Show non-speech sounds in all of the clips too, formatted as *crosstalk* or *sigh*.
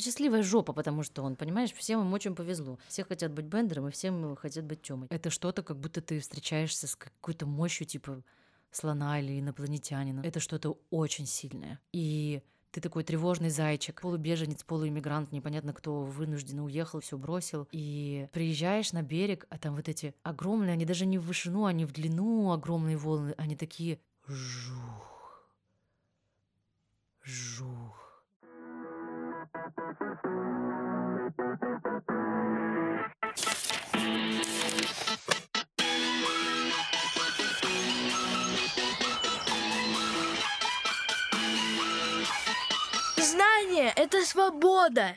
счастливая жопа, потому что он, понимаешь, всем им очень повезло. Все хотят быть Бендером, и всем хотят быть Тёмой. Это что-то, как будто ты встречаешься с какой-то мощью, типа слона или инопланетянина. Это что-то очень сильное. И ты такой тревожный зайчик, полубеженец, полуиммигрант, непонятно кто вынужденно уехал, все бросил. И приезжаешь на берег, а там вот эти огромные, они даже не в вышину, они в длину огромные волны, они такие жух, жух. Знание — это свобода.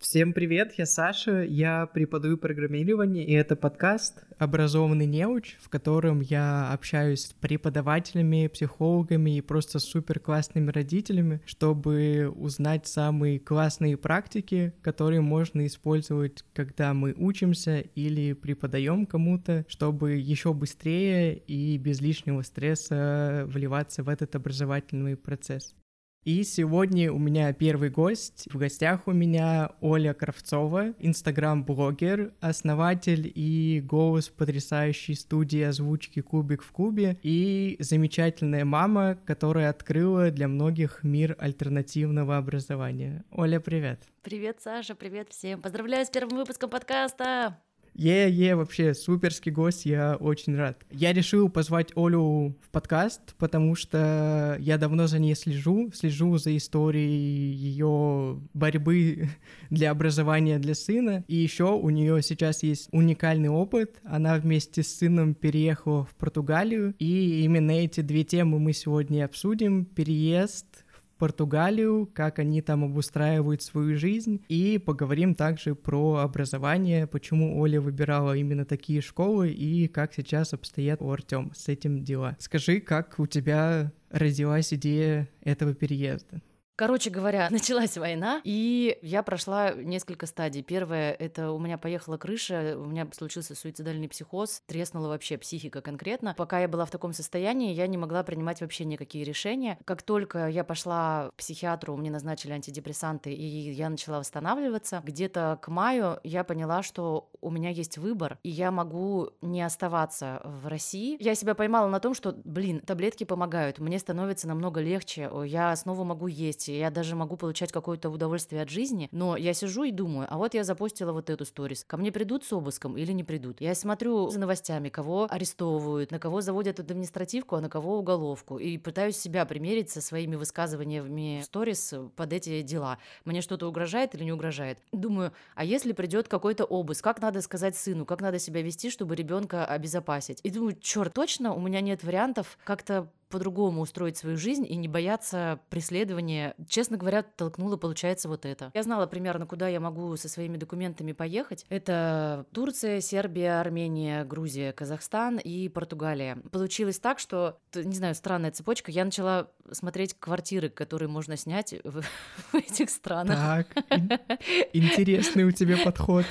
Всем привет, я Саша, я преподаю программирование, и это подкаст «Образованный неуч», в котором я общаюсь с преподавателями, психологами и просто супер классными родителями, чтобы узнать самые классные практики, которые можно использовать, когда мы учимся или преподаем кому-то, чтобы еще быстрее и без лишнего стресса вливаться в этот образовательный процесс. И сегодня у меня первый гость. В гостях у меня Оля Кравцова, инстаграм-блогер, основатель и голос потрясающей студии озвучки «Кубик в кубе» и замечательная мама, которая открыла для многих мир альтернативного образования. Оля, привет! Привет, Саша, привет всем! Поздравляю с первым выпуском подкаста! Е-е, вообще суперский гость, я очень рад. Я решил позвать Олю в подкаст, потому что я давно за ней слежу, слежу за историей ее борьбы *laughs* для образования для сына. И еще у нее сейчас есть уникальный опыт. Она вместе с сыном переехала в Португалию, и именно эти две темы мы сегодня обсудим. Переезд Португалию, как они там обустраивают свою жизнь, и поговорим также про образование, почему Оля выбирала именно такие школы и как сейчас обстоят у Артем с этим дела. Скажи, как у тебя родилась идея этого переезда? Короче говоря, *laughs* началась война, и я прошла несколько стадий. Первое — это у меня поехала крыша, у меня случился суицидальный психоз, треснула вообще психика конкретно. Пока я была в таком состоянии, я не могла принимать вообще никакие решения. Как только я пошла к психиатру, мне назначили антидепрессанты, и я начала восстанавливаться, где-то к маю я поняла, что у меня есть выбор, и я могу не оставаться в России. Я себя поймала на том, что, блин, таблетки помогают, мне становится намного легче, я снова могу есть, я даже могу получать какое-то удовольствие от жизни, но я сижу и думаю, а вот я запустила вот эту сторис, ко мне придут с обыском или не придут? Я смотрю за новостями, кого арестовывают, на кого заводят административку, а на кого уголовку, и пытаюсь себя примерить со своими высказываниями сторис под эти дела. Мне что-то угрожает или не угрожает? Думаю, а если придет какой-то обыск, как надо сказать сыну, как надо себя вести, чтобы ребенка обезопасить? И думаю, черт, точно у меня нет вариантов как-то по-другому устроить свою жизнь и не бояться преследования. Честно говоря, толкнуло, получается, вот это. Я знала примерно, куда я могу со своими документами поехать. Это Турция, Сербия, Армения, Грузия, Казахстан и Португалия. Получилось так, что, не знаю, странная цепочка. Я начала смотреть квартиры, которые можно снять в, *laughs* в этих странах. Так, *laughs* интересный у тебя подход.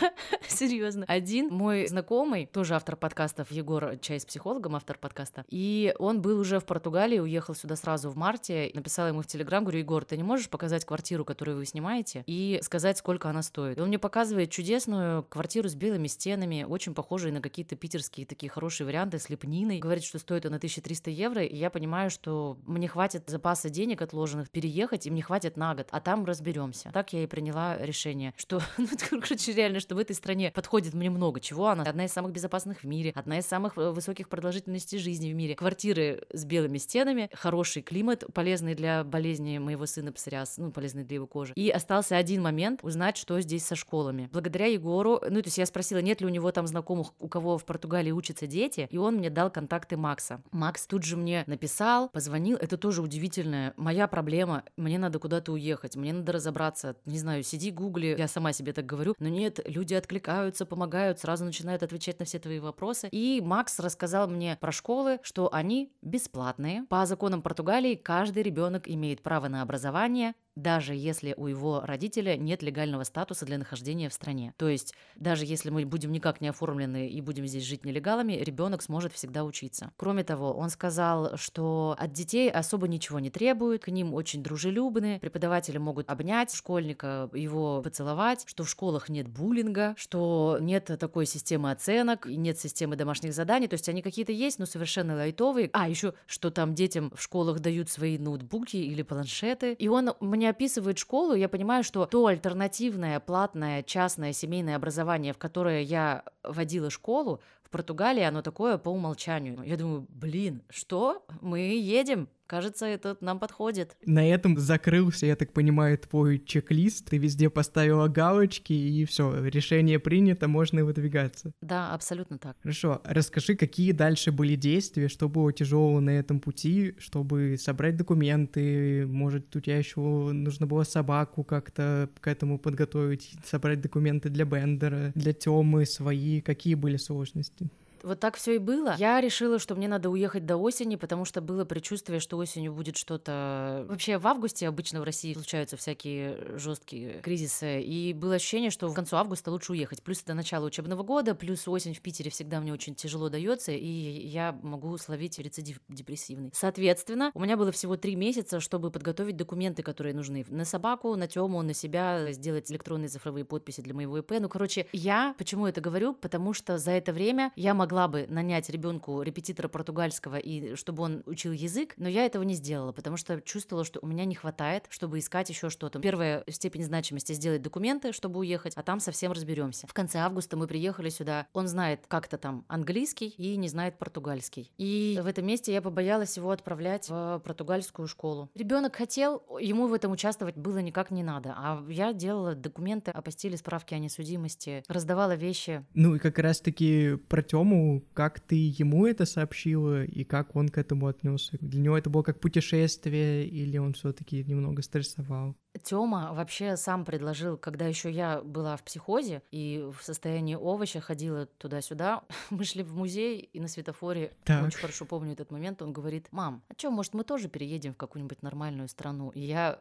Серьезно. Один мой знакомый, тоже автор подкастов, Егор Чай с психологом, автор подкаста, и он был уже в Португалии уехал сюда сразу в марте, написала ему в Телеграм, говорю, Егор, ты не можешь показать квартиру, которую вы снимаете, и сказать, сколько она стоит? И он мне показывает чудесную квартиру с белыми стенами, очень похожие на какие-то питерские такие хорошие варианты с лепниной. Говорит, что стоит она 1300 евро, и я понимаю, что мне хватит запаса денег отложенных переехать, и мне хватит на год, а там разберемся. Так я и приняла решение, что, *laughs* ну, короче, реально, что в этой стране подходит мне много чего. Она одна из самых безопасных в мире, одна из самых э, высоких продолжительностей жизни в мире. Квартиры с белыми стенами, хороший климат, полезный для болезни моего сына псориаз, ну, полезный для его кожи. И остался один момент узнать, что здесь со школами. Благодаря Егору, ну, то есть я спросила, нет ли у него там знакомых, у кого в Португалии учатся дети, и он мне дал контакты Макса. Макс тут же мне написал, позвонил, это тоже удивительная. Моя проблема, мне надо куда-то уехать, мне надо разобраться, не знаю, сиди, гугли, я сама себе так говорю, но нет, люди откликаются, помогают, сразу начинают отвечать на все твои вопросы. И Макс рассказал мне про школы, что они бесплатные, по законам Португалии каждый ребенок имеет право на образование даже если у его родителя нет легального статуса для нахождения в стране. То есть даже если мы будем никак не оформлены и будем здесь жить нелегалами, ребенок сможет всегда учиться. Кроме того, он сказал, что от детей особо ничего не требуют, к ним очень дружелюбны, преподаватели могут обнять школьника, его поцеловать, что в школах нет буллинга, что нет такой системы оценок, нет системы домашних заданий, то есть они какие-то есть, но совершенно лайтовые. А, еще, что там детям в школах дают свои ноутбуки или планшеты. И он мне описывает школу, я понимаю, что то альтернативное, платное, частное семейное образование, в которое я водила школу, в Португалии оно такое по умолчанию. Я думаю, блин, что? Мы едем. Кажется, это нам подходит. На этом закрылся, я так понимаю, твой чек-лист. Ты везде поставила галочки, и все, решение принято, можно выдвигаться. Да, абсолютно так. Хорошо, расскажи, какие дальше были действия, что было тяжелого на этом пути, чтобы собрать документы, может, у тебя еще нужно было собаку как-то к этому подготовить, собрать документы для Бендера, для Темы свои, какие были сложности? Вот так все и было. Я решила, что мне надо уехать до осени, потому что было предчувствие, что осенью будет что-то. Вообще в августе обычно в России случаются всякие жесткие кризисы, и было ощущение, что в концу августа лучше уехать. Плюс это начало учебного года, плюс осень в Питере всегда мне очень тяжело дается, и я могу словить рецидив депрессивный. Соответственно, у меня было всего три месяца, чтобы подготовить документы, которые нужны на собаку, на Тему, на себя, сделать электронные цифровые подписи для моего ИП. Ну, короче, я почему это говорю? Потому что за это время я могла могла бы нанять ребенку репетитора португальского и чтобы он учил язык, но я этого не сделала, потому что чувствовала, что у меня не хватает, чтобы искать еще что-то. Первая степень значимости сделать документы, чтобы уехать, а там совсем разберемся. В конце августа мы приехали сюда. Он знает как-то там английский и не знает португальский. И в этом месте я побоялась его отправлять в португальскую школу. Ребенок хотел, ему в этом участвовать было никак не надо, а я делала документы, опостили справки о несудимости, раздавала вещи. Ну и как раз-таки про Тему как ты ему это сообщила и как он к этому отнесся? Для него это было как путешествие или он все-таки немного стрессовал? Тёма вообще сам предложил, когда еще я была в психозе и в состоянии овоща ходила туда-сюда, *laughs* мы шли в музей и на светофоре, так. очень хорошо помню этот момент, он говорит, мам, а что, может мы тоже переедем в какую-нибудь нормальную страну? И я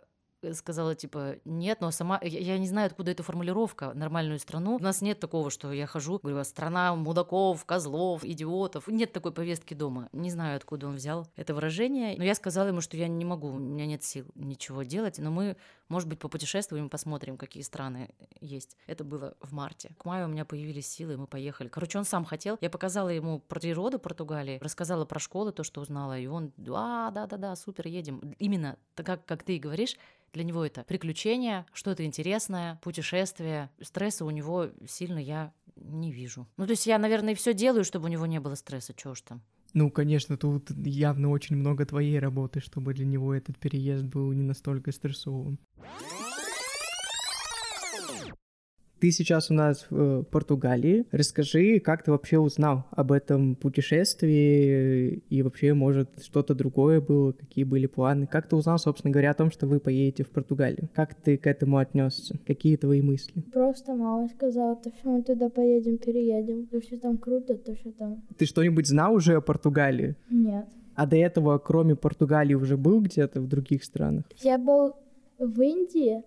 сказала, типа, нет, но сама, я, я не знаю, откуда эта формулировка, нормальную страну. У нас нет такого, что я хожу, говорю, страна мудаков, козлов, идиотов. Нет такой повестки дома. Не знаю, откуда он взял это выражение, но я сказала ему, что я не могу, у меня нет сил ничего делать, но мы, может быть, попутешествуем и посмотрим, какие страны есть. Это было в марте. К маю у меня появились силы, мы поехали. Короче, он сам хотел. Я показала ему природу Португалии, рассказала про школы, то, что узнала, и он, а, да-да-да, супер, едем. Именно так, как ты и говоришь, для него это приключение, что-то интересное, путешествие. Стресса у него сильно я не вижу. Ну, то есть я, наверное, все делаю, чтобы у него не было стресса, чего ж там. Ну, конечно, тут явно очень много твоей работы, чтобы для него этот переезд был не настолько стрессовым. Ты сейчас у нас в э, Португалии. Расскажи, как ты вообще узнал об этом путешествии и вообще, может, что-то другое было, какие были планы? Как ты узнал, собственно говоря, о том, что вы поедете в Португалию? Как ты к этому отнесся? Какие твои мысли? Просто мама сказала, то все, мы туда поедем, переедем. То все там круто, то все там. Ты что-нибудь знал уже о Португалии? Нет. А до этого, кроме Португалии, уже был где-то в других странах? Я был в Индии,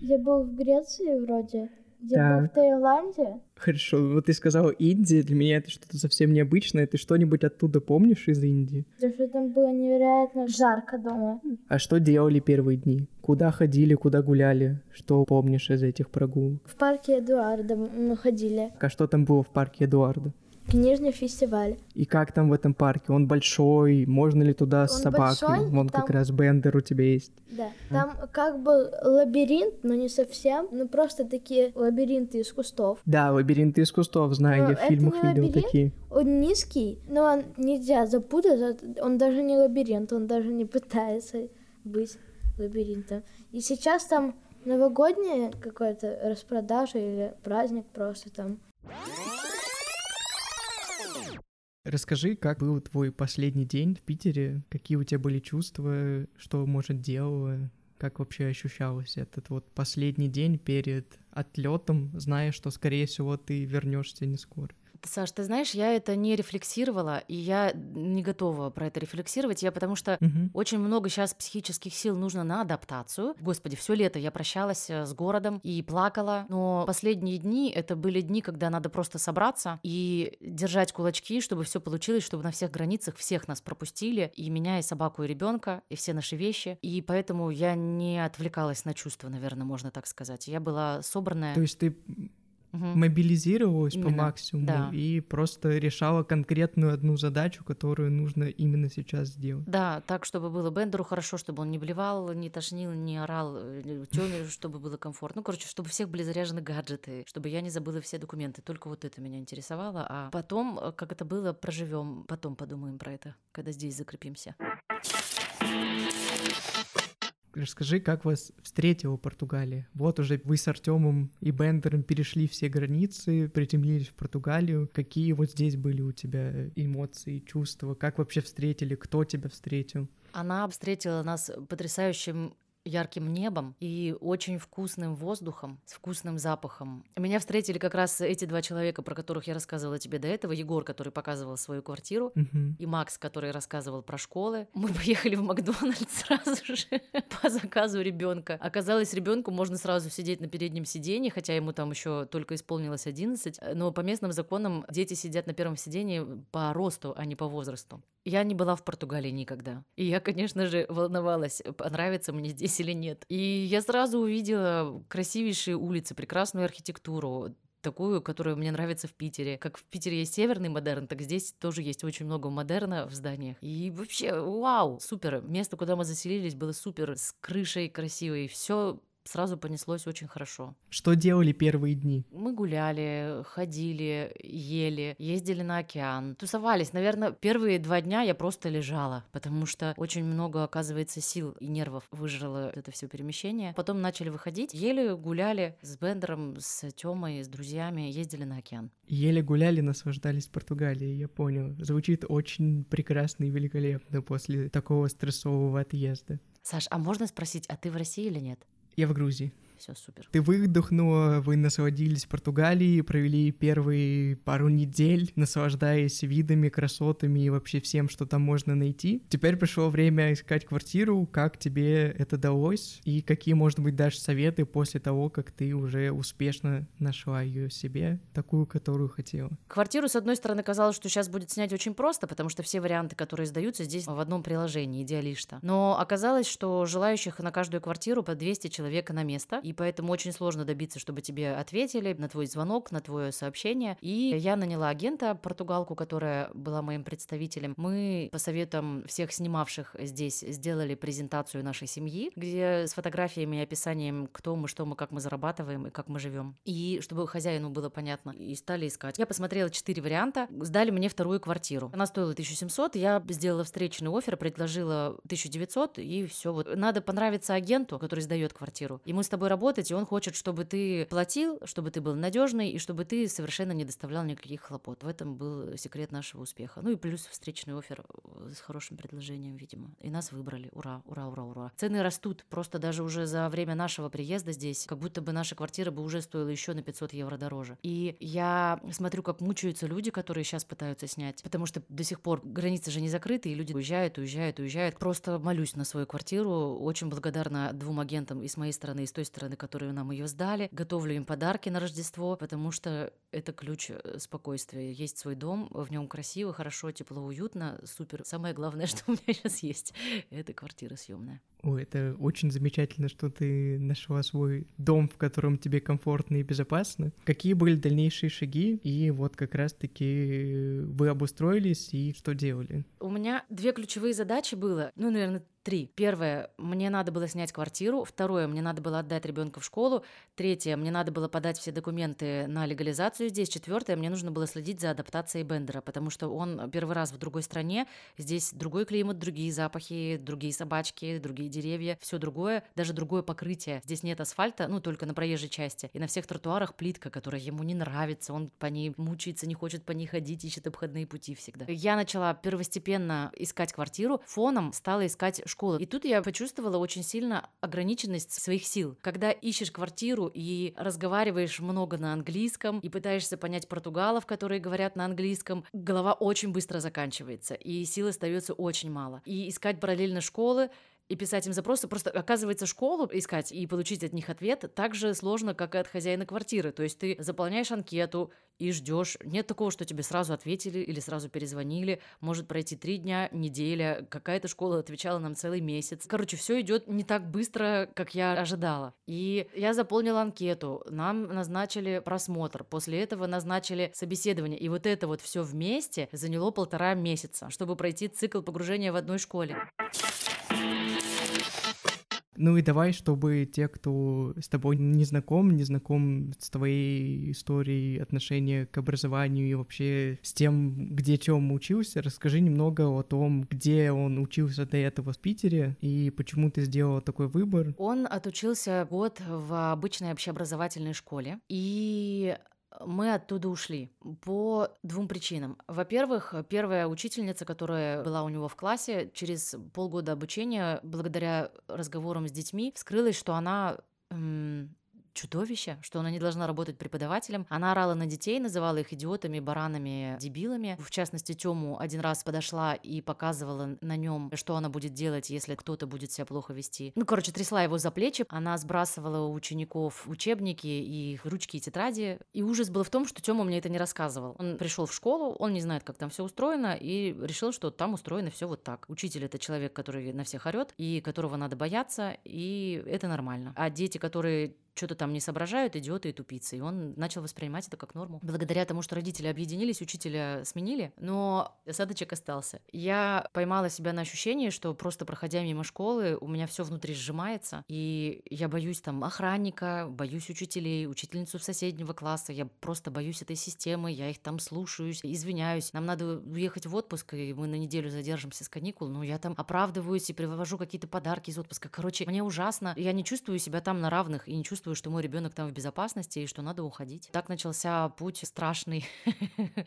я был в Греции вроде. Так. был в Таиланде? Хорошо, вот ты сказала Индия, для меня это что-то совсем необычное. Ты что-нибудь оттуда помнишь из Индии? Да что там было невероятно жарко дома. А что делали первые дни? Куда ходили, куда гуляли? Что помнишь из этих прогулок? В парке Эдуарда мы ходили. А что там было в парке Эдуарда? Книжный фестиваль. И как там в этом парке? Он большой? Можно ли туда с Он собакой? Большой, Вон там... как раз Бендер у тебя есть. Да. А? Там как бы лабиринт, но не совсем. Ну просто такие лабиринты из кустов. Да, лабиринты из кустов, знаю, но я в фильмах видел лабиринт, такие. Он низкий, но он нельзя запутать. Он даже не лабиринт, он даже не пытается быть лабиринтом. И сейчас там новогодняя какая-то распродажа или праздник просто там. Расскажи, как был твой последний день в Питере, какие у тебя были чувства, что, может, делала, как вообще ощущалось этот вот последний день перед отлетом, зная, что, скорее всего, ты вернешься не скоро? Саш, ты знаешь, я это не рефлексировала, и я не готова про это рефлексировать. Я потому что Мгм. очень много сейчас психических сил нужно на адаптацию. Господи, все лето я прощалась э, с городом и плакала, но последние дни это были дни, когда надо просто собраться и держать кулачки, чтобы все получилось, чтобы на всех границах всех нас пропустили, и меня, и собаку, и ребенка, и все наши вещи. И поэтому я не отвлекалась на чувства, наверное, можно так сказать. Я была собранная. То есть ты Мгм. мобилизировалась по Именно, максимуму да. и просто решала конкретную одну задачу, которую нужно именно сейчас сделать. Да, так, чтобы было Бендеру хорошо, чтобы он не блевал, не тошнил, не орал, Тёме, *laughs* чтобы было комфортно. Ну, короче, чтобы у всех были заряжены гаджеты, чтобы я не забыла все документы. Только вот это меня интересовало. А потом, э, как это было, проживем, потом подумаем про это, когда здесь закрепимся. Расскажи, как вас встретила Португалия? Вот уже вы с Артемом и Бендером перешли все границы, приземлились в Португалию. Какие вот здесь были у тебя эмоции, чувства? Как вообще встретили? Кто тебя встретил? Она встретила нас потрясающим ярким небом и очень вкусным воздухом, с вкусным запахом. Меня встретили как раз эти два человека, про которых я рассказывала тебе до этого. Егор, который показывал свою квартиру, Мгм. и Макс, который рассказывал про школы. Мы *laughs* поехали в Макдональдс сразу же *laughs* по заказу ребенка. Оказалось, ребенку можно сразу сидеть на переднем сиденье, хотя ему там еще только исполнилось 11, но по местным законам дети сидят на первом сиденье по росту, а не по возрасту. Я не была в Португалии никогда. И я, конечно же, волновалась, понравится мне здесь или нет. И я сразу увидела красивейшие улицы, прекрасную архитектуру, такую, которая мне нравится в Питере. Как в Питере есть северный модерн, так здесь тоже есть очень много модерна в зданиях. И вообще, вау, супер. Место, куда мы заселились, было супер, с крышей красивой. Все сразу понеслось очень хорошо. Что делали первые дни? Мы гуляли, ходили, ели, ездили на океан, тусовались. Наверное, первые два дня я просто лежала, потому что очень много, оказывается, сил и нервов выжрало это все перемещение. Потом начали выходить, ели, гуляли с Бендером, с Тёмой, с друзьями, ездили на океан. Еле гуляли, наслаждались Португалией, я понял. Звучит очень прекрасно и великолепно после такого стрессового отъезда. Саш, а можно спросить, а ты в России или нет? Я в Грузии. Все супер. Ты выдохнула, вы насладились Португалией, провели первые пару недель, наслаждаясь видами, красотами и вообще всем, что там можно найти. Теперь пришло время искать квартиру. Как тебе это далось? И какие, может быть, дашь советы после того, как ты уже успешно нашла ее себе, такую, которую хотела? Квартиру, с одной стороны, казалось, что сейчас будет снять очень просто, потому что все варианты, которые сдаются здесь в одном приложении, идеалиста. Но оказалось, что желающих на каждую квартиру по 200 человек на место, и поэтому очень сложно добиться, чтобы тебе ответили на твой звонок, на твое сообщение. И я наняла агента, португалку, которая была моим представителем. Мы по советам всех снимавших здесь сделали презентацию нашей семьи, где с фотографиями и описанием, кто мы, что мы, как мы зарабатываем и как мы живем. И чтобы хозяину было понятно, и стали искать. Я посмотрела четыре варианта, сдали мне вторую квартиру. Она стоила 1700, я сделала встречный офер, предложила 1900, и все. Вот надо понравиться агенту, который сдает квартиру. Ему с тобой работать, и он хочет, чтобы ты платил, чтобы ты был надежный, и чтобы ты совершенно не доставлял никаких хлопот. В этом был секрет нашего успеха. Ну и плюс встречный офер э, с хорошим предложением, видимо. И нас выбрали. Ура, ура, ура, ура. Цены растут. Просто даже уже за время нашего приезда здесь, как будто бы наша квартира бы уже стоила еще на 500 евро дороже. И я смотрю, как мучаются люди, которые сейчас пытаются снять. Потому что до сих пор границы же не закрыты, и люди уезжают, уезжают, уезжают. Просто молюсь на свою квартиру. Очень благодарна двум агентам и с моей стороны, и с той стороны, которые нам ее сдали. Готовлю им подарки на Рождество, потому что это ключ э, спокойствия. Есть свой дом, в нем красиво, хорошо, тепло, уютно, супер. Самое главное, *laughs* что у меня сейчас есть, это квартира съемная. Ой, это очень замечательно, что ты нашла свой дом, в котором тебе комфортно и безопасно. Какие были дальнейшие шаги? И вот как раз-таки вы обустроились и что делали? У меня две ключевые задачи было, ну, наверное, три. Первое, мне надо было снять квартиру. Второе, мне надо было отдать ребенка в школу. Третье, мне надо было подать все документы на легализацию здесь. Четвертое, мне нужно было следить за адаптацией Бендера, потому что он первый раз в другой стране. Здесь другой климат, другие запахи, другие собачки, другие деревья, все другое, даже другое покрытие. Здесь нет асфальта, ну, только на проезжей части. И на всех тротуарах плитка, которая ему не нравится, он по ней мучается, не хочет по ней ходить, ищет обходные пути всегда. Я начала первостепенно искать квартиру, фоном стала искать школы. И тут я почувствовала очень сильно ограниченность своих сил. Когда ищешь квартиру и разговариваешь много на английском, и пытаешься понять португалов, которые говорят на английском, голова очень быстро заканчивается, и сил остается очень мало. И искать параллельно школы и писать им запросы. Просто, оказывается, школу искать и получить от них ответ так же сложно, как и от хозяина квартиры. То есть ты заполняешь анкету и ждешь. Нет такого, что тебе сразу ответили или сразу перезвонили. Может пройти три дня, неделя. Какая-то школа отвечала нам целый месяц. Короче, все идет не так быстро, как я ожидала. И я заполнила анкету. Нам назначили просмотр. После этого назначили собеседование. И вот это вот все вместе заняло полтора месяца, чтобы пройти цикл погружения в одной школе. Ну и давай, чтобы те, кто с тобой не знаком, не знаком с твоей историей отношения к образованию и вообще с тем, где Тём учился, расскажи немного о том, где он учился до этого в Питере и почему ты сделал такой выбор. Он отучился год в обычной общеобразовательной школе, и мы оттуда ушли по двум причинам. Во-первых, первая учительница, которая была у него в классе, через полгода обучения, благодаря разговорам с детьми, вскрылась, что она чудовище, что она не должна работать преподавателем. Она орала на детей, называла их идиотами, баранами, дебилами. В частности, Тему один раз подошла и показывала на нем, что она будет делать, если кто-то будет себя плохо вести. Ну, короче, трясла его за плечи. Она сбрасывала у учеников учебники и их ручки и тетради. И ужас был в том, что Тёма мне это не рассказывал. Он пришел в школу, он не знает, как там все устроено, и решил, что там устроено все вот так. Учитель это человек, который на всех орет, и которого надо бояться, и это нормально. А дети, которые что-то там не соображают, идиоты и тупицы. И он начал воспринимать это как норму. Благодаря тому, что родители объединились, учителя сменили, но осадочек остался. Я поймала себя на ощущении, что просто проходя мимо школы, у меня все внутри сжимается, и я боюсь там охранника, боюсь учителей, учительницу соседнего класса, я просто боюсь этой системы, я их там слушаюсь, извиняюсь. Нам надо уехать в отпуск, и мы на неделю задержимся с каникул, но я там оправдываюсь и привожу какие-то подарки из отпуска. Короче, мне ужасно. Я не чувствую себя там на равных и не чувствую чувствую, что мой ребенок там в безопасности и что надо уходить. Так начался путь страшный *laughs*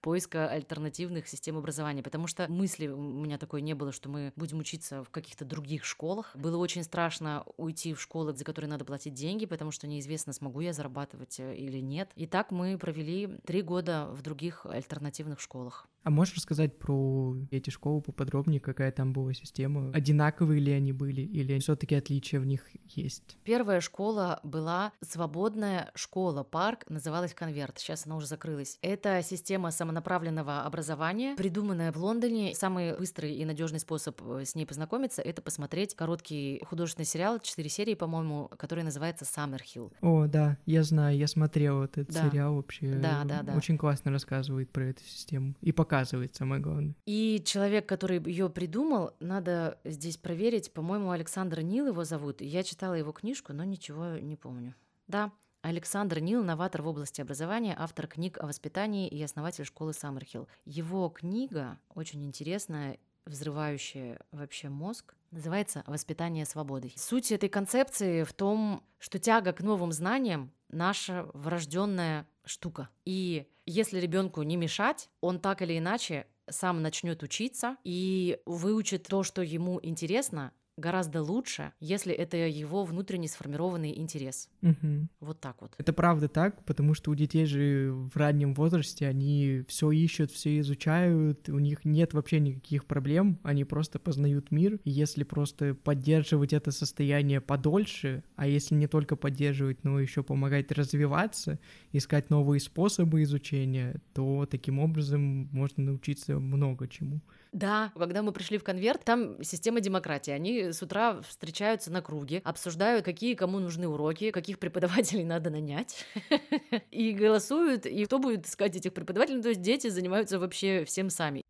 поиска альтернативных систем образования, потому что мысли у меня такой не было, что мы будем учиться в каких-то других школах. Было очень страшно уйти в школы, за которые надо платить деньги, потому что неизвестно, смогу я зарабатывать э, или нет. И так мы провели три года в других альтернативных школах. А можешь рассказать про эти школы поподробнее, какая там была система? Одинаковые ли они были или все-таки отличия в них есть? Первая школа была свободная школа, парк, называлась «Конверт», сейчас она уже закрылась. Это система самонаправленного образования, придуманная в Лондоне. Самый быстрый и надежный способ э, с ней познакомиться — это посмотреть короткий художественный сериал, 4 серии, по-моему, который называется «Саммерхилл». О, да, я знаю, я смотрел этот да. сериал вообще. Да, да, да. Очень классно рассказывает про эту систему. И пока показывает, самое главное. И человек, который ее придумал, надо здесь проверить, по-моему, Александр Нил его зовут. Я читала его книжку, но ничего не помню. Да, Александр Нил, новатор в области образования, автор книг о воспитании и основатель школы Саммерхилл. Его книга очень интересная, взрывающая вообще мозг, называется «Воспитание свободой». Суть этой концепции в том, что тяга к новым знаниям — наша врожденная штука. И если ребенку не мешать, он так или иначе сам начнет учиться и выучит то, что ему интересно, гораздо лучше, если это его внутренне сформированный интерес. Угу. Вот так вот. Это правда так, потому что у детей же в раннем возрасте они все ищут, все изучают, у них нет вообще никаких проблем, они просто познают мир. И если просто поддерживать это состояние подольше, а если не только поддерживать, но еще помогать развиваться, искать новые способы изучения, то таким образом можно научиться много чему. Да, когда мы пришли в конверт, там система демократии. Они с утра встречаются на круге, обсуждают, какие кому нужны уроки, каких преподавателей *laughs* надо нанять, *laughs* и голосуют, и кто будет искать этих преподавателей. Ну, то есть дети занимаются вообще всем сами.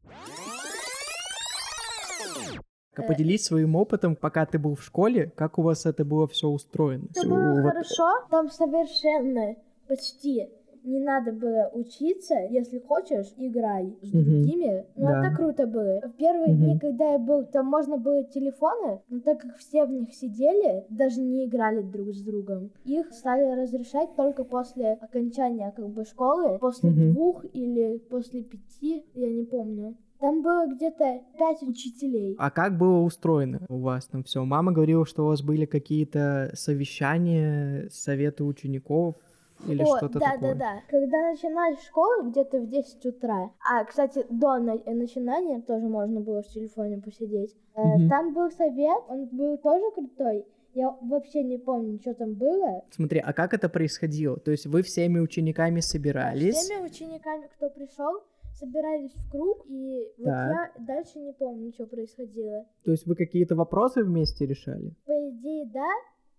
А поделись своим опытом, пока ты был в школе, как у вас это было все устроено? Это было вот... хорошо, там совершенно почти не надо было учиться, если хочешь, играй с mm-hmm. другими. Ну, да. это круто было. В первые mm-hmm. дни, когда я был, там можно было телефоны, но так как все в них сидели, даже не играли друг с другом. Их стали разрешать только после окончания как бы школы, после mm-hmm. двух или после пяти, я не помню Там было где-то пять учителей. А как было устроено у вас там все? Мама говорила, что у вас были какие-то совещания, советы учеников, или О, что-то да, такое? да, да. Когда начинаешь школу где-то в 10 утра, а, кстати, до на- начинания тоже можно было в телефоне посидеть, Мгм. там был совет, он был тоже крутой. Я вообще не помню, что там было. Смотри, а как это происходило? То есть вы всеми учениками собирались? Всеми учениками, кто пришел, собирались в круг, и вот Так. я дальше не помню, что происходило. То есть вы какие-то вопросы вместе решали? По идее, да,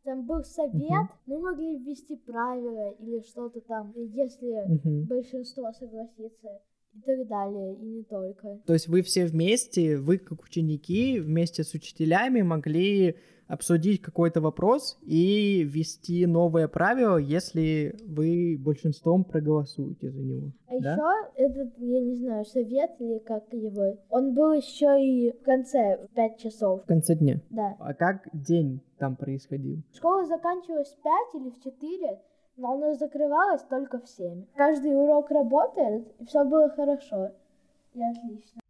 там был совет, Мгм. мы могли ввести правила или что-то там, если Мгм. большинство согласится и так далее, и не только. То есть вы все вместе, вы как ученики вместе с учителями могли обсудить какой-то вопрос и ввести новое правило, если вы большинством проголосуете за него. А да? еще этот, я не знаю, совет или как его, он был еще и в конце, в 5 часов, В конце дня. да. А как день там происходил? Школа заканчивалась в 5 или в 4, но она закрывалась только в 7. Каждый урок работает, и все было хорошо. И отлично.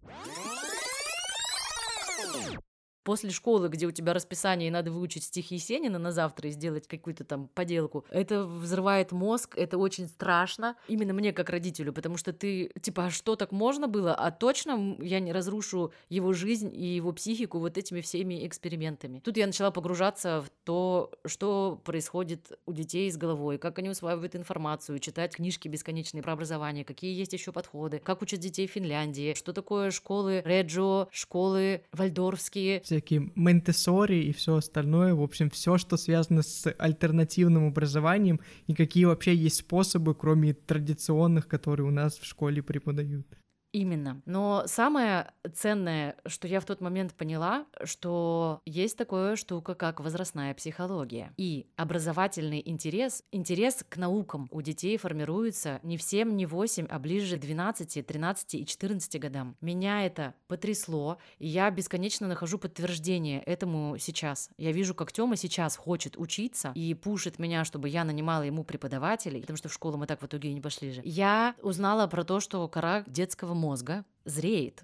После школы, где у тебя расписание и надо выучить стихи Есенина на завтра и сделать какую-то там поделку, это взрывает мозг, это очень страшно. Именно мне как родителю, потому что ты, типа, а что так можно было? А точно я не разрушу его жизнь и его психику вот этими всеми экспериментами. Тут я начала погружаться в то, что происходит у детей с головой, как они усваивают информацию, читать книжки бесконечные про образование, какие есть еще подходы, как учат детей в Финляндии, что такое школы Реджо, школы вальдорфские, Всякие Монтессори и все остальное, в общем, все, что связано с альтернативным образованием и какие вообще есть способы, кроме традиционных, которые у нас в школе преподают. Именно. Но самое ценное, что я в тот момент поняла, что есть такая штука, как возрастная психология. И образовательный интерес, интерес к наукам у детей формируется не в 7, не в 8, а ближе к 12, 13 и 14 годам. Меня это потрясло, и я бесконечно нахожу подтверждение этому сейчас. Я вижу, как Тёма сейчас хочет учиться и пушит меня, чтобы я нанимала ему преподавателей, потому что в школу мы так в итоге и не пошли же. Я узнала про то, что кора детского мозга зреет.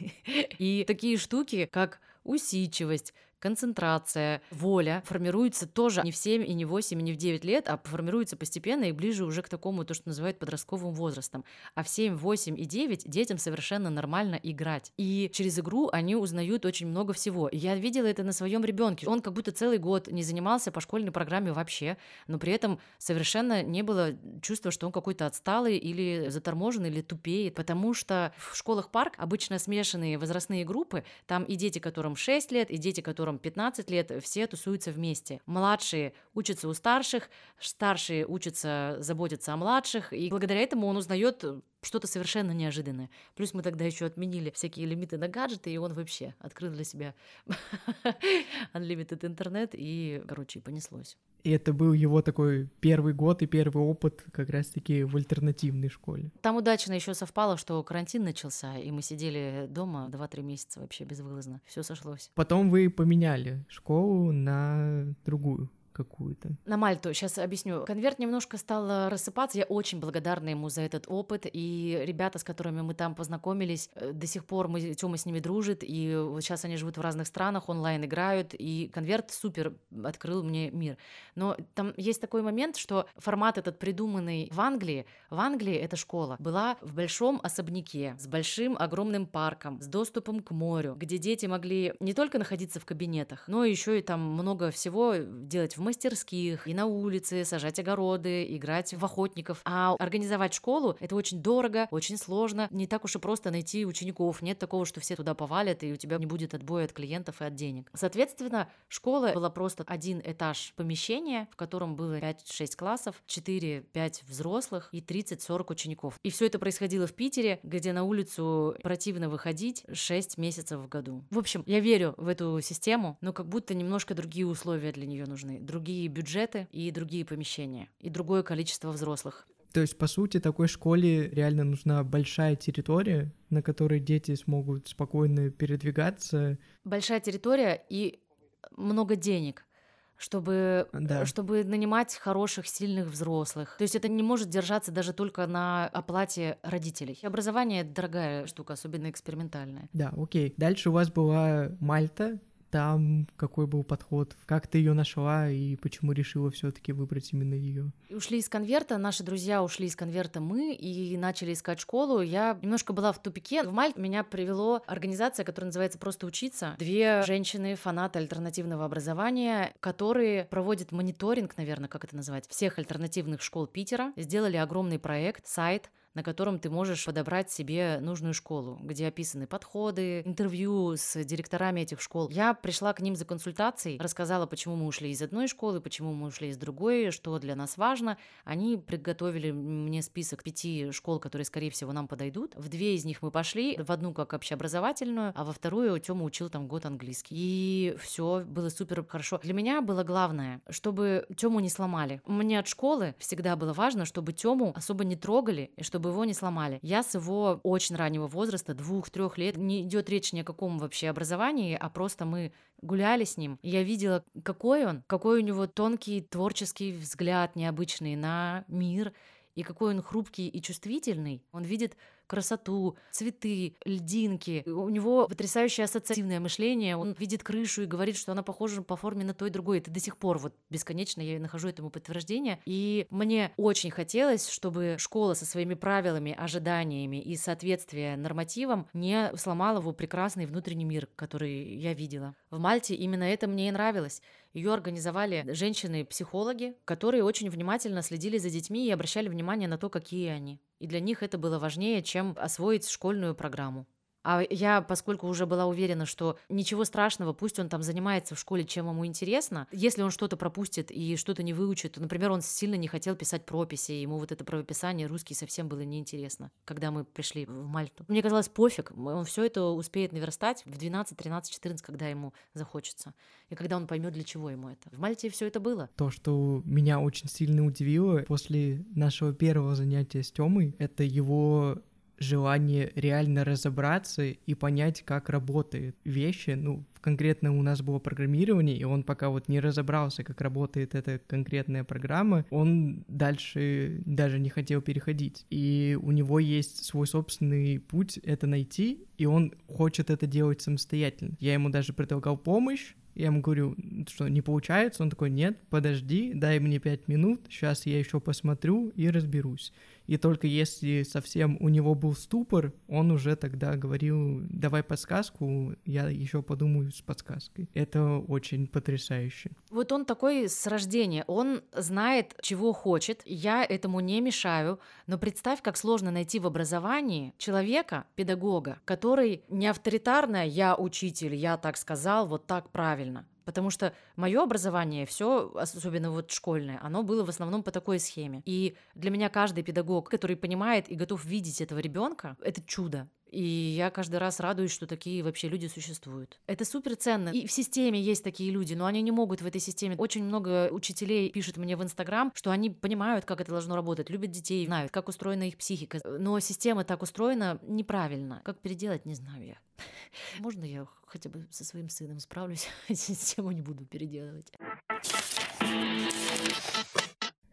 *laughs* И такие штуки, как усидчивость, концентрация, воля формируются тоже не в 7, и не в 8, и не в 9 лет, а формируются постепенно и ближе уже к такому, то, что называют подростковым возрастом. А в 7, 8 и 9 детям совершенно нормально играть. И через игру они узнают очень много всего. И я видела это на своем ребенке. Он как будто целый год не занимался по школьной программе вообще, но при этом совершенно не было чувства, что он какой-то отсталый или заторможенный, или тупеет, потому что в школах парк обычно смешанные возрастные группы, там и дети, которым 6 лет, и дети, которым 15 лет, все тусуются вместе. Младшие учатся у старших, старшие учатся заботиться о младших, и благодаря этому он узнает что-то совершенно неожиданное. Плюс мы тогда еще отменили всякие лимиты на гаджеты, и он вообще открыл для себя *laughs* unlimited интернет, и, короче, понеслось. И это был его такой первый год и первый опыт как раз-таки в альтернативной школе. Там удачно еще совпало, что карантин начался, и мы сидели дома 2-3 месяца вообще безвылазно. Все сошлось. Потом вы поменяли школу на другую какую-то. На Мальту, сейчас объясню. Конверт немножко стал рассыпаться. Я очень благодарна ему за этот опыт. И ребята, с которыми мы там познакомились, э, до сих пор мы, Тёма с ними дружит. И вот сейчас они живут в разных странах, онлайн играют. И конверт супер открыл мне мир. Но там есть такой момент, что формат этот придуманный в Англии. В Англии эта школа была в большом особняке с большим огромным парком, с доступом к морю, где дети могли не только находиться в кабинетах, но еще и там много всего делать в мастерских, и на улице, сажать огороды, играть в охотников. А организовать школу — это очень дорого, очень сложно. Не так уж и просто найти учеников. Нет такого, что все туда повалят, и у тебя не будет отбоя от клиентов и от денег. Соответственно, школа была просто один этаж помещения, в котором было 5-6 классов, 4-5 взрослых и 30-40 учеников. И все это происходило в Питере, где на улицу противно выходить 6 месяцев в году. В общем, я верю в эту систему, но как будто немножко другие условия для нее нужны. Другие бюджеты и другие помещения, и другое количество взрослых. То есть, по сути, такой школе реально нужна большая территория, на которой дети смогут спокойно передвигаться. Большая территория и много денег. чтобы, Да. чтобы нанимать хороших, сильных взрослых. То есть это не может держаться даже только на оплате родителей. Образование — это дорогая штука, особенно экспериментальная. Да, окей. Дальше у вас была Мальта. Там какой был подход? Как ты ее нашла и почему решила все-таки выбрать именно ее? Ушли из конверта, наши друзья ушли из конверта мы и начали искать школу. Я немножко была в тупике. В Мальт меня привело организация, которая называется «Просто учиться». Две женщины, фанаты альтернативного образования, которые проводят мониторинг, наверное, как это назвать, всех альтернативных школ Питера. Сделали огромный проект, сайт, на котором ты можешь подобрать себе нужную школу, где описаны подходы, интервью с директорами этих школ. Я пришла к ним за консультацией, рассказала, почему мы ушли из одной школы, почему мы ушли из другой, что для нас важно. Они приготовили мне список пяти школ, которые, скорее всего, нам подойдут. В две из них мы пошли, в одну как общеобразовательную, а во вторую Тёма учил там год английский. И все было супер хорошо. Для меня было главное, чтобы Тему не сломали. Мне от школы всегда было важно, чтобы Тему особо не трогали, и чтобы его не сломали. Я с его очень раннего возраста, двух-трех лет, не идет речь ни о каком вообще образовании, а просто мы гуляли с ним. Я видела, какой он, какой у него тонкий творческий взгляд необычный на мир, и какой он хрупкий и чувствительный. Он видит красоту, цветы, льдинки. У него потрясающее ассоциативное мышление. Он видит крышу и говорит, что она похожа по форме на то и другое. Это до сих пор вот бесконечно я нахожу этому подтверждение. И мне очень хотелось, чтобы школа со своими правилами, ожиданиями и соответствие нормативам не сломала его прекрасный внутренний мир, который я видела. В Мальте именно это мне и нравилось. Ее организовали женщины-психологи, которые очень внимательно следили за детьми и обращали внимание на то, какие они. И для них это было важнее, чем освоить школьную программу. А я, поскольку уже была уверена, что ничего страшного, пусть он там занимается в школе, чем ему интересно. Если он что-то пропустит и что-то не выучит, то, например, он сильно не хотел писать прописи, ему вот это правописание русский совсем было неинтересно, когда мы пришли в Мальту. Мне казалось, пофиг, он все это успеет наверстать в 12, 13, 14, когда ему захочется. И когда он поймет, для чего ему это. В Мальте все это было. То, что меня очень сильно удивило после нашего первого занятия с Тёмой, это его желание реально разобраться и понять, как работают вещи. Ну, конкретно у нас было программирование, и он пока вот не разобрался, как работает эта конкретная программа, он дальше даже не хотел переходить. И у него есть свой собственный путь это найти, и он хочет это делать самостоятельно. Я ему даже предлагал помощь, я ему говорю, что не получается, он такой, нет, подожди, дай мне пять минут, сейчас я еще посмотрю и разберусь. И только если совсем у него был ступор, он уже тогда говорил, давай подсказку, я еще подумаю с подсказкой. Это очень потрясающе. Вот он такой с рождения, он знает, чего хочет, я этому не мешаю, но представь, как сложно найти в образовании человека, педагога, который не авторитарно «я учитель, я так сказал, вот так правильно», Потому что мое образование, все, особенно вот школьное, оно было в основном по такой схеме. И для меня каждый педагог, который понимает и готов видеть этого ребенка, это чудо. И я каждый раз радуюсь, что такие вообще люди существуют. Это супер ценно. И в системе есть такие люди, но они не могут в этой системе. Очень много учителей пишут мне в Инстаграм, что они понимают, как это должно работать, любят детей, знают, как устроена их психика. Но система так устроена неправильно. Как переделать, не знаю я. *laughs* Можно я хотя бы со своим сыном справлюсь, *laughs* систему не буду переделывать.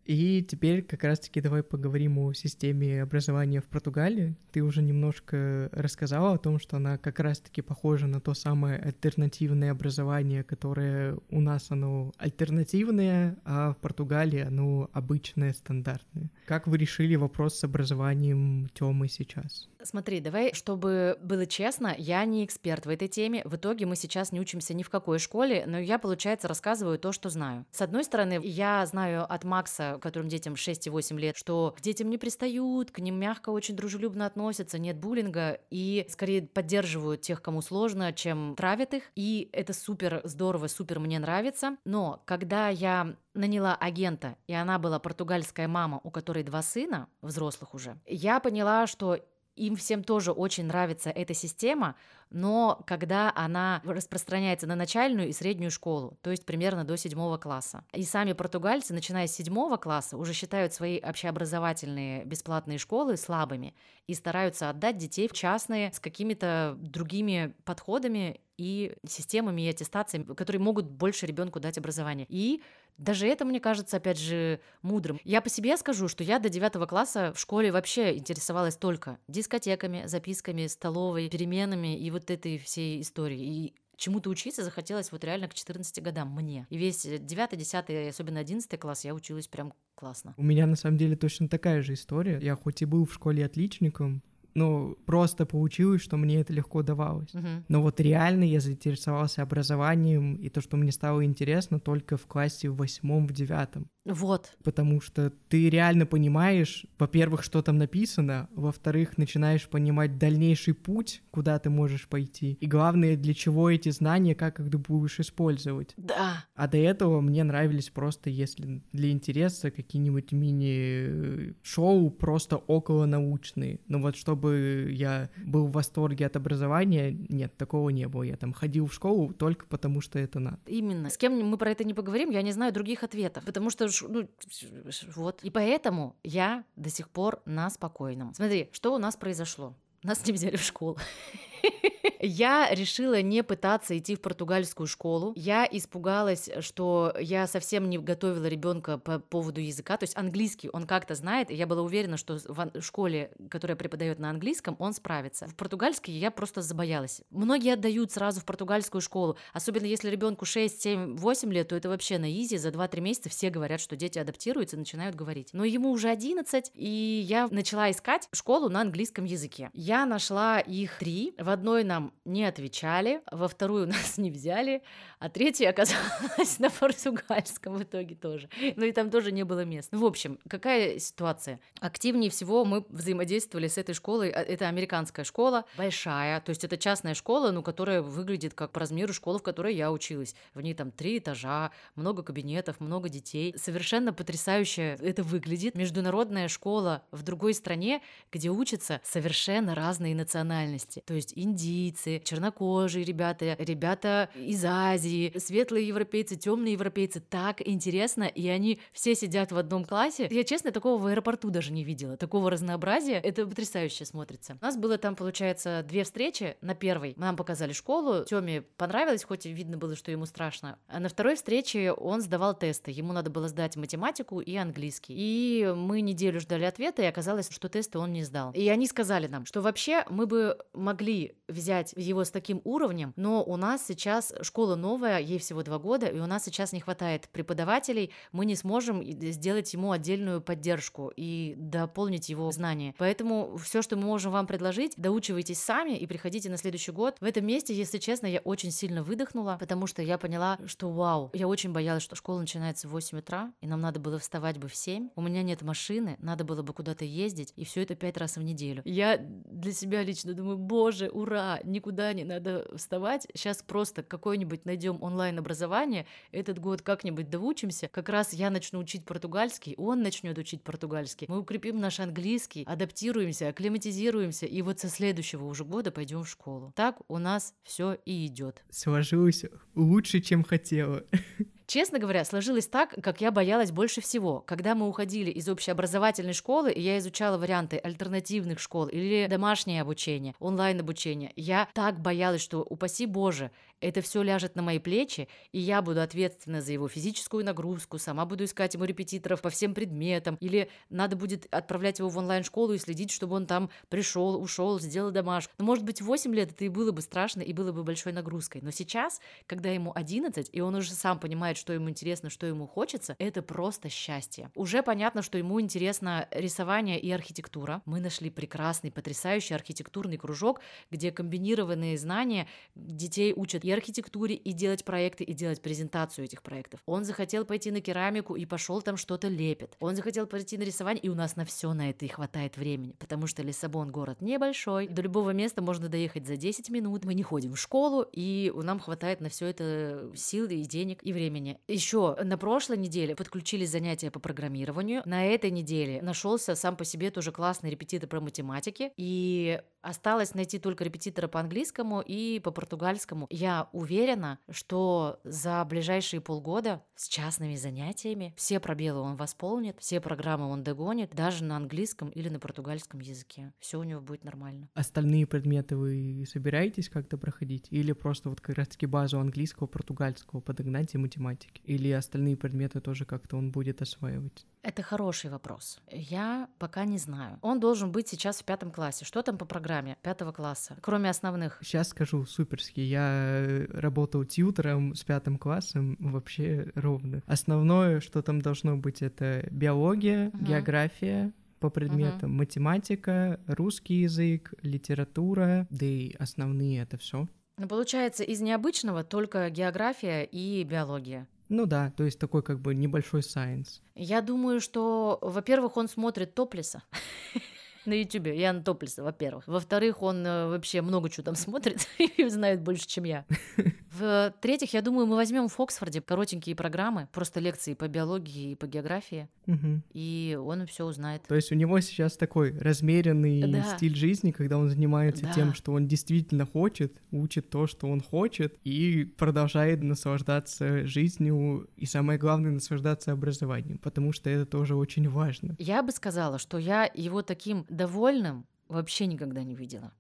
И теперь как раз-таки давай поговорим о системе образования в Португалии. Ты уже немножко рассказала о том, что она как раз-таки похожа на то самое альтернативное образование, которое у нас оно альтернативное, а в Португалии оно обычное, стандартное. Как вы решили вопрос с образованием Тёмы сейчас? Смотри, давай, чтобы было честно, я не эксперт в этой теме. В итоге мы сейчас не учимся ни в какой школе, но я, получается, рассказываю то, что знаю. С одной стороны, я знаю от Макса, которым детям 6 и 8 лет, что к детям не пристают, к ним мягко, очень дружелюбно относятся, нет буллинга, и скорее поддерживают тех, кому сложно, чем травят их. И это супер здорово, супер мне нравится. Но когда я наняла агента, и она была португальская мама, у которой два сына, взрослых уже, я поняла, что им всем тоже очень нравится эта система, но когда она распространяется на начальную и среднюю школу, то есть примерно до седьмого класса. И сами португальцы, начиная с седьмого класса, уже считают свои общеобразовательные бесплатные школы слабыми и стараются отдать детей в частные с какими-то другими подходами и системами и аттестациями, которые могут больше ребенку дать образование. И даже это, мне кажется, опять же, мудрым. Я по себе скажу, что я до девятого класса в школе вообще интересовалась только дискотеками, записками, столовой, переменами и вот этой всей историей. И чему-то учиться захотелось вот реально к 14 годам мне. И весь 9, 10, особенно 11 класс я училась прям классно. У меня на самом деле точно такая же история. Я хоть и был в школе отличником, ну, просто получилось, что мне это легко давалось. Мгм. Но вот реально я заинтересовался образованием, и то, что мне стало интересно только в классе в восьмом, в девятом. Вот. Потому что ты реально понимаешь, во-первых, что там написано, во-вторых, начинаешь понимать дальнейший путь, куда ты можешь пойти. И главное, для чего эти знания, как их ты будешь использовать. Да. А до этого мне нравились просто, если для интереса, какие-нибудь мини-шоу, просто около научные. Но вот чтобы я был в восторге от образования, нет, такого не было. Я там ходил в школу только потому, что это надо. Именно. С кем мы про это не поговорим, я не знаю других ответов. Потому что, ну, вот. И поэтому я до сих пор на спокойном. Смотри, что у нас произошло. Нас не взяли в школу. *laughs* *laughs* Я решила не пытаться идти в португальскую школу. Я испугалась, что я совсем не готовила ребенка по поводу языка. То есть английский он как-то знает, и я была уверена, что в школе, которая преподает на английском, он справится. В португальский я просто забоялась. Многие отдают сразу в португальскую школу, особенно если ребенку 6, 7, 8 лет, то это вообще на изи. За 2-3 месяца все говорят, что дети адаптируются и начинают говорить. Но ему уже 11, и я начала искать школу на английском языке. Я нашла их три. Одной нам не отвечали, во вторую *laughs* нас не взяли, а третья *laughs* оказалась на португальском в итоге тоже. Ну и там тоже не было мест. Ну, в общем, какая ситуация? Активнее всего мы взаимодействовали с этой школой. А, Это американская школа, большая, то есть это частная школа, ну, которая выглядит как по размеру школы, в которой я училась. В ней там три этажа, много кабинетов, много детей. Совершенно потрясающе это выглядит. Международная школа в другой стране, где учатся совершенно разные национальности. То есть индийцы, чернокожие ребята, ребята из Азии, светлые европейцы, темные европейцы. Так интересно, и они все сидят в одном классе. Я, честно, такого в аэропорту даже не видела. Такого разнообразия. Это потрясающе смотрится. У нас было там, получается, две встречи. На первой нам показали школу. Тёме понравилось, хоть и видно было, что ему страшно. А на второй встрече он сдавал тесты. Ему надо было сдать математику и английский. И мы неделю ждали ответа, и оказалось, что тесты он не сдал. И они сказали нам, что вообще мы бы могли взять его с таким уровнем, но у нас сейчас школа новая, ей всего два года, и у нас сейчас не хватает преподавателей, мы не сможем сделать ему отдельную поддержку и дополнить его знания. Поэтому все, что мы можем вам предложить, доучивайтесь сами и приходите на следующий год. В этом месте, если честно, я очень сильно выдохнула, потому что я поняла, что вау, я очень боялась, что школа начинается в 8 утра, и нам надо было вставать бы в 7. У меня нет машины, надо было бы куда-то ездить, и все это пять раз в неделю. Я для себя лично думаю, боже, ура, никуда не надо вставать. Сейчас просто какой-нибудь найдем онлайн-образование, этот год как-нибудь доучимся. Как раз я начну учить португальский, он начнет учить португальский. Мы укрепим наш английский, адаптируемся, акклиматизируемся, и вот со следующего уже года пойдем в школу. Так у нас все и идет. Сложилось лучше, чем хотела. *laughs* Честно говоря, сложилось так, как я боялась больше всего. Когда мы уходили из общеобразовательной школы, и я изучала варианты альтернативных школ или домашнее обучение, онлайн-обучение, я так боялась, что, упаси Боже, это все ляжет на мои плечи, и я буду ответственна за его физическую нагрузку, сама буду искать ему репетиторов по всем предметам, или надо будет отправлять его в онлайн-школу и следить, чтобы он там пришел, ушел, сделал домашку. Ну, может быть, в 8 лет это и было бы страшно, и было бы большой нагрузкой. Но сейчас, когда ему 11, и он уже сам понимает, что ему интересно, что ему хочется, это просто счастье. Уже понятно, что ему интересно рисование и архитектура. Мы нашли прекрасный, потрясающий архитектурный кружок, где комбинированные знания детей учат и архитектуре, и делать проекты, и делать презентацию этих проектов. Он захотел пойти на керамику и пошел там что-то лепит. Он захотел пойти на рисование, и у нас на все на это и хватает времени, потому что Лиссабон город небольшой, до любого места можно доехать за 10 минут. Мы не ходим в школу, и нам хватает на все это сил и денег и времени. Еще на прошлой неделе подключились занятия по программированию. На этой неделе нашелся сам по себе тоже классный репетитор по математике. И Осталось найти только репетитора по английскому и по португальскому. Я уверена, что за ближайшие полгода с частными занятиями все пробелы он восполнит, все программы он догонит, даже на английском или на португальском языке. Все у него будет нормально. Остальные предметы вы собираетесь как-то проходить? Или просто вот как раз-таки базу английского, португальского подогнать и математики? Или остальные предметы тоже как-то он будет осваивать? Это хороший вопрос. Я пока не знаю. Он должен быть сейчас в пятом классе. Что там по программе пятого класса, кроме основных? Сейчас скажу суперски. Я работал тьютером с пятым классом вообще ровно. Основное, что там должно быть, это биология, Мгм. география, по предметам математика, русский язык, литература, да и основные это все. Ну, получается, из необычного только география и биология. Ну да, то есть такой как бы небольшой сайенс. Я думаю, что, во-первых, он смотрит топлиса *laughs* на Ютубе, Ян Топлиса, во-первых. Во-вторых, он э, вообще много чего там *laughs* смотрит и знает больше, чем я. *laughs* В-третьих, я думаю, мы возьмем в Оксфорде коротенькие программы, просто лекции по биологии и по географии, Мгм. и он все узнает. То есть у него сейчас такой размеренный Да. стиль жизни, когда он занимается Да. тем, что он действительно хочет, учит то, что он хочет, и продолжает наслаждаться жизнью, и самое главное, наслаждаться образованием, потому что это тоже очень важно. Я бы сказала, что я его таким довольным вообще никогда не видела.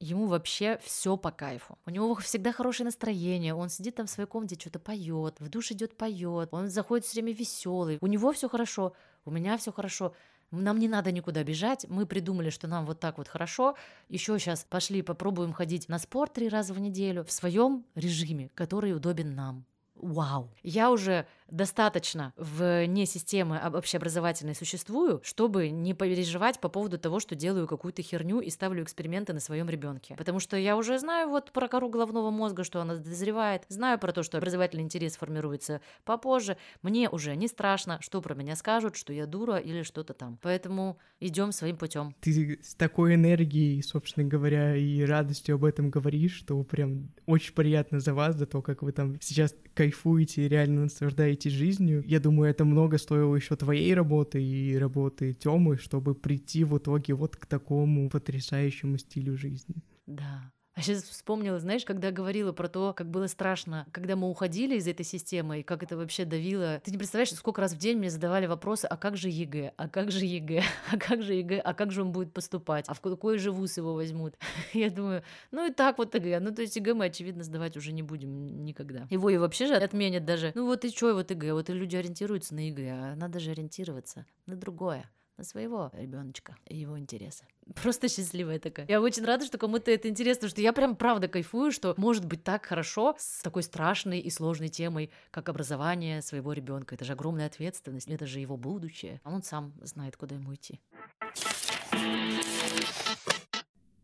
Ему вообще все по кайфу. У него всегда хорошее настроение. Он сидит там в своей комнате, что-то поет, в душ идет, поет. Он заходит все время веселый. У него все хорошо, у меня все хорошо. Нам не надо никуда бежать. Мы придумали, что нам вот так вот хорошо. Еще сейчас пошли попробуем ходить на спорт три раза в неделю в своем режиме, который удобен нам. Вау! Я уже достаточно вне системы об- общеобразовательной существую, чтобы не переживать по поводу того, что делаю какую-то херню и ставлю эксперименты на своем ребенке. Потому что я уже знаю вот про кору головного мозга, что она дозревает, знаю про то, что образовательный интерес формируется попозже. Мне уже не страшно, что про меня скажут, что я дура или что-то там. Поэтому идем своим путем. Ты с такой энергией, собственно говоря, и радостью об этом говоришь, что прям очень приятно за вас, за то, как вы там сейчас кайфуете и реально наслаждаетесь жизнью. Я думаю, это много стоило еще твоей работы и работы Тёмы, чтобы прийти в итоге вот к такому потрясающему стилю жизни. Да. А сейчас вспомнила, знаешь, когда говорила про то, как было страшно, когда мы уходили из этой системы, и как это вообще давило. Ты не представляешь, сколько раз в день мне задавали вопросы, а как же ЕГЭ, а как же ЕГЭ, *laughs* а как же ЕГЭ, а как же он будет поступать, а в какой же вуз его возьмут. *laughs* Я думаю, ну и так вот ЕГЭ, ну то есть ЕГЭ мы, очевидно, сдавать уже не будем никогда. Его и вообще же отменят даже. Ну вот и что, вот ЕГЭ, вот и люди ориентируются на ЕГЭ, а надо же ориентироваться на другое на своего ребеночка и его интересы. *laughs* Просто счастливая такая. Я очень рада, что кому-то это интересно, что я прям правда кайфую, что может быть так хорошо с такой страшной и сложной темой, как образование своего ребенка. Это же огромная ответственность, это же его будущее. А он сам знает, куда ему идти.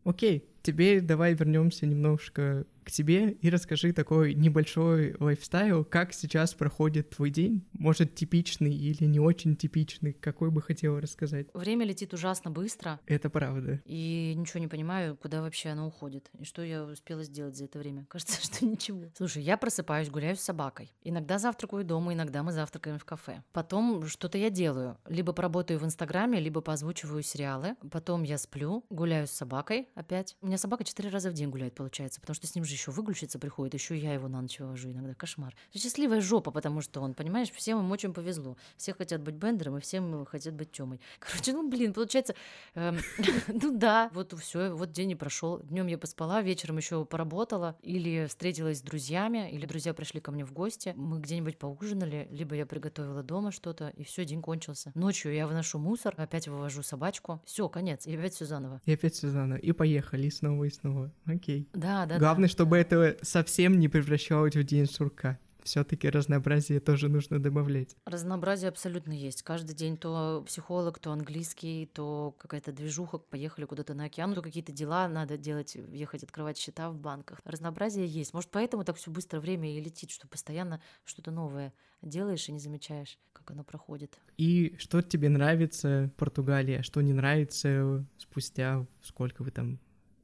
Окей, теперь давай вернемся немножко к тебе и расскажи такой небольшой лайфстайл, как сейчас проходит твой день, может типичный или не очень типичный, какой бы хотела рассказать. Время летит ужасно быстро, Это правда. и ничего не понимаю, куда вообще оно уходит, и что я успела сделать за это время. *laughs* Кажется, что ничего. Слушай, я просыпаюсь, гуляю с собакой. Иногда завтракаю дома, иногда мы завтракаем в кафе. Потом что-то я делаю. Либо поработаю в Инстаграме, либо поозвучиваю сериалы. Потом я сплю, гуляю с собакой опять. Меня собака четыре раза в день гуляет, получается, потому что с ним же еще выключиться приходит, еще я его на ночь вывожу иногда. Кошмар. Счастливая жопа, потому что он, понимаешь, всем им очень повезло. Все хотят быть Бендером, и всем хотят быть Тёмой. *laughs* Короче, ну блин, получается, эм, *laughs* ну да, вот все, вот день и прошел. Днем я поспала, вечером еще поработала, или встретилась с друзьями, или друзья пришли ко мне в гости. Мы где-нибудь поужинали, либо я приготовила дома что-то, и все, день кончился. Ночью я выношу мусор, опять вывожу собачку. Все, конец, и опять все заново. И опять Сюзанна. И поехали, снова, и снова. Окей. Да, да. Главное, чтобы это совсем не превращалось в день сурка. Все-таки разнообразие тоже нужно добавлять. Разнообразие абсолютно есть. Каждый день то психолог, то английский, то какая-то движуха, поехали куда-то на океан, то какие-то дела надо делать, ехать открывать счета в банках. Разнообразие есть. Может, поэтому так все быстро время и летит, что постоянно что-то новое делаешь и не замечаешь, как оно проходит. И что тебе нравится в Португалии, а что не нравится спустя сколько вы там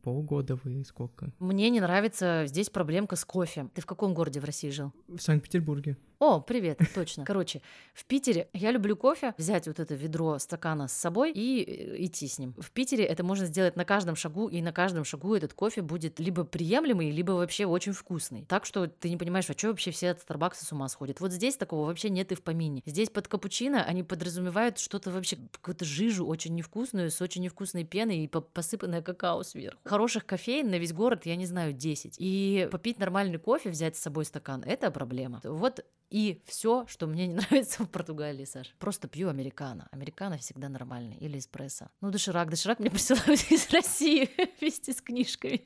полгода вы сколько? Мне не нравится здесь проблемка с кофе. Ты в каком городе в России жил? В Санкт-Петербурге. О, привет, *laughs* точно. Короче, в Питере я люблю кофе, взять вот это ведро стакана с собой и э, идти с ним. В Питере это можно сделать на каждом шагу, и на каждом шагу этот кофе будет либо приемлемый, либо вообще очень вкусный. Так что ты не понимаешь, а что вообще все от Старбакса с ума сходят. Вот здесь такого вообще нет и в помине. Здесь под капучино они подразумевают что-то вообще, какую-то жижу очень невкусную, с очень невкусной пеной и посыпанное какао сверху. Хороших кофеин на весь город, я не знаю, 10. И попить нормальный кофе, взять с собой стакан, это проблема. Вот и все, что мне не *laughs* нравится в Португалии, Саш. Просто пью американо. Американо всегда нормальный. Или эспрессо. Ну, доширак. Доширак мне *laughs* присылают из России *laughs* вместе с книжками.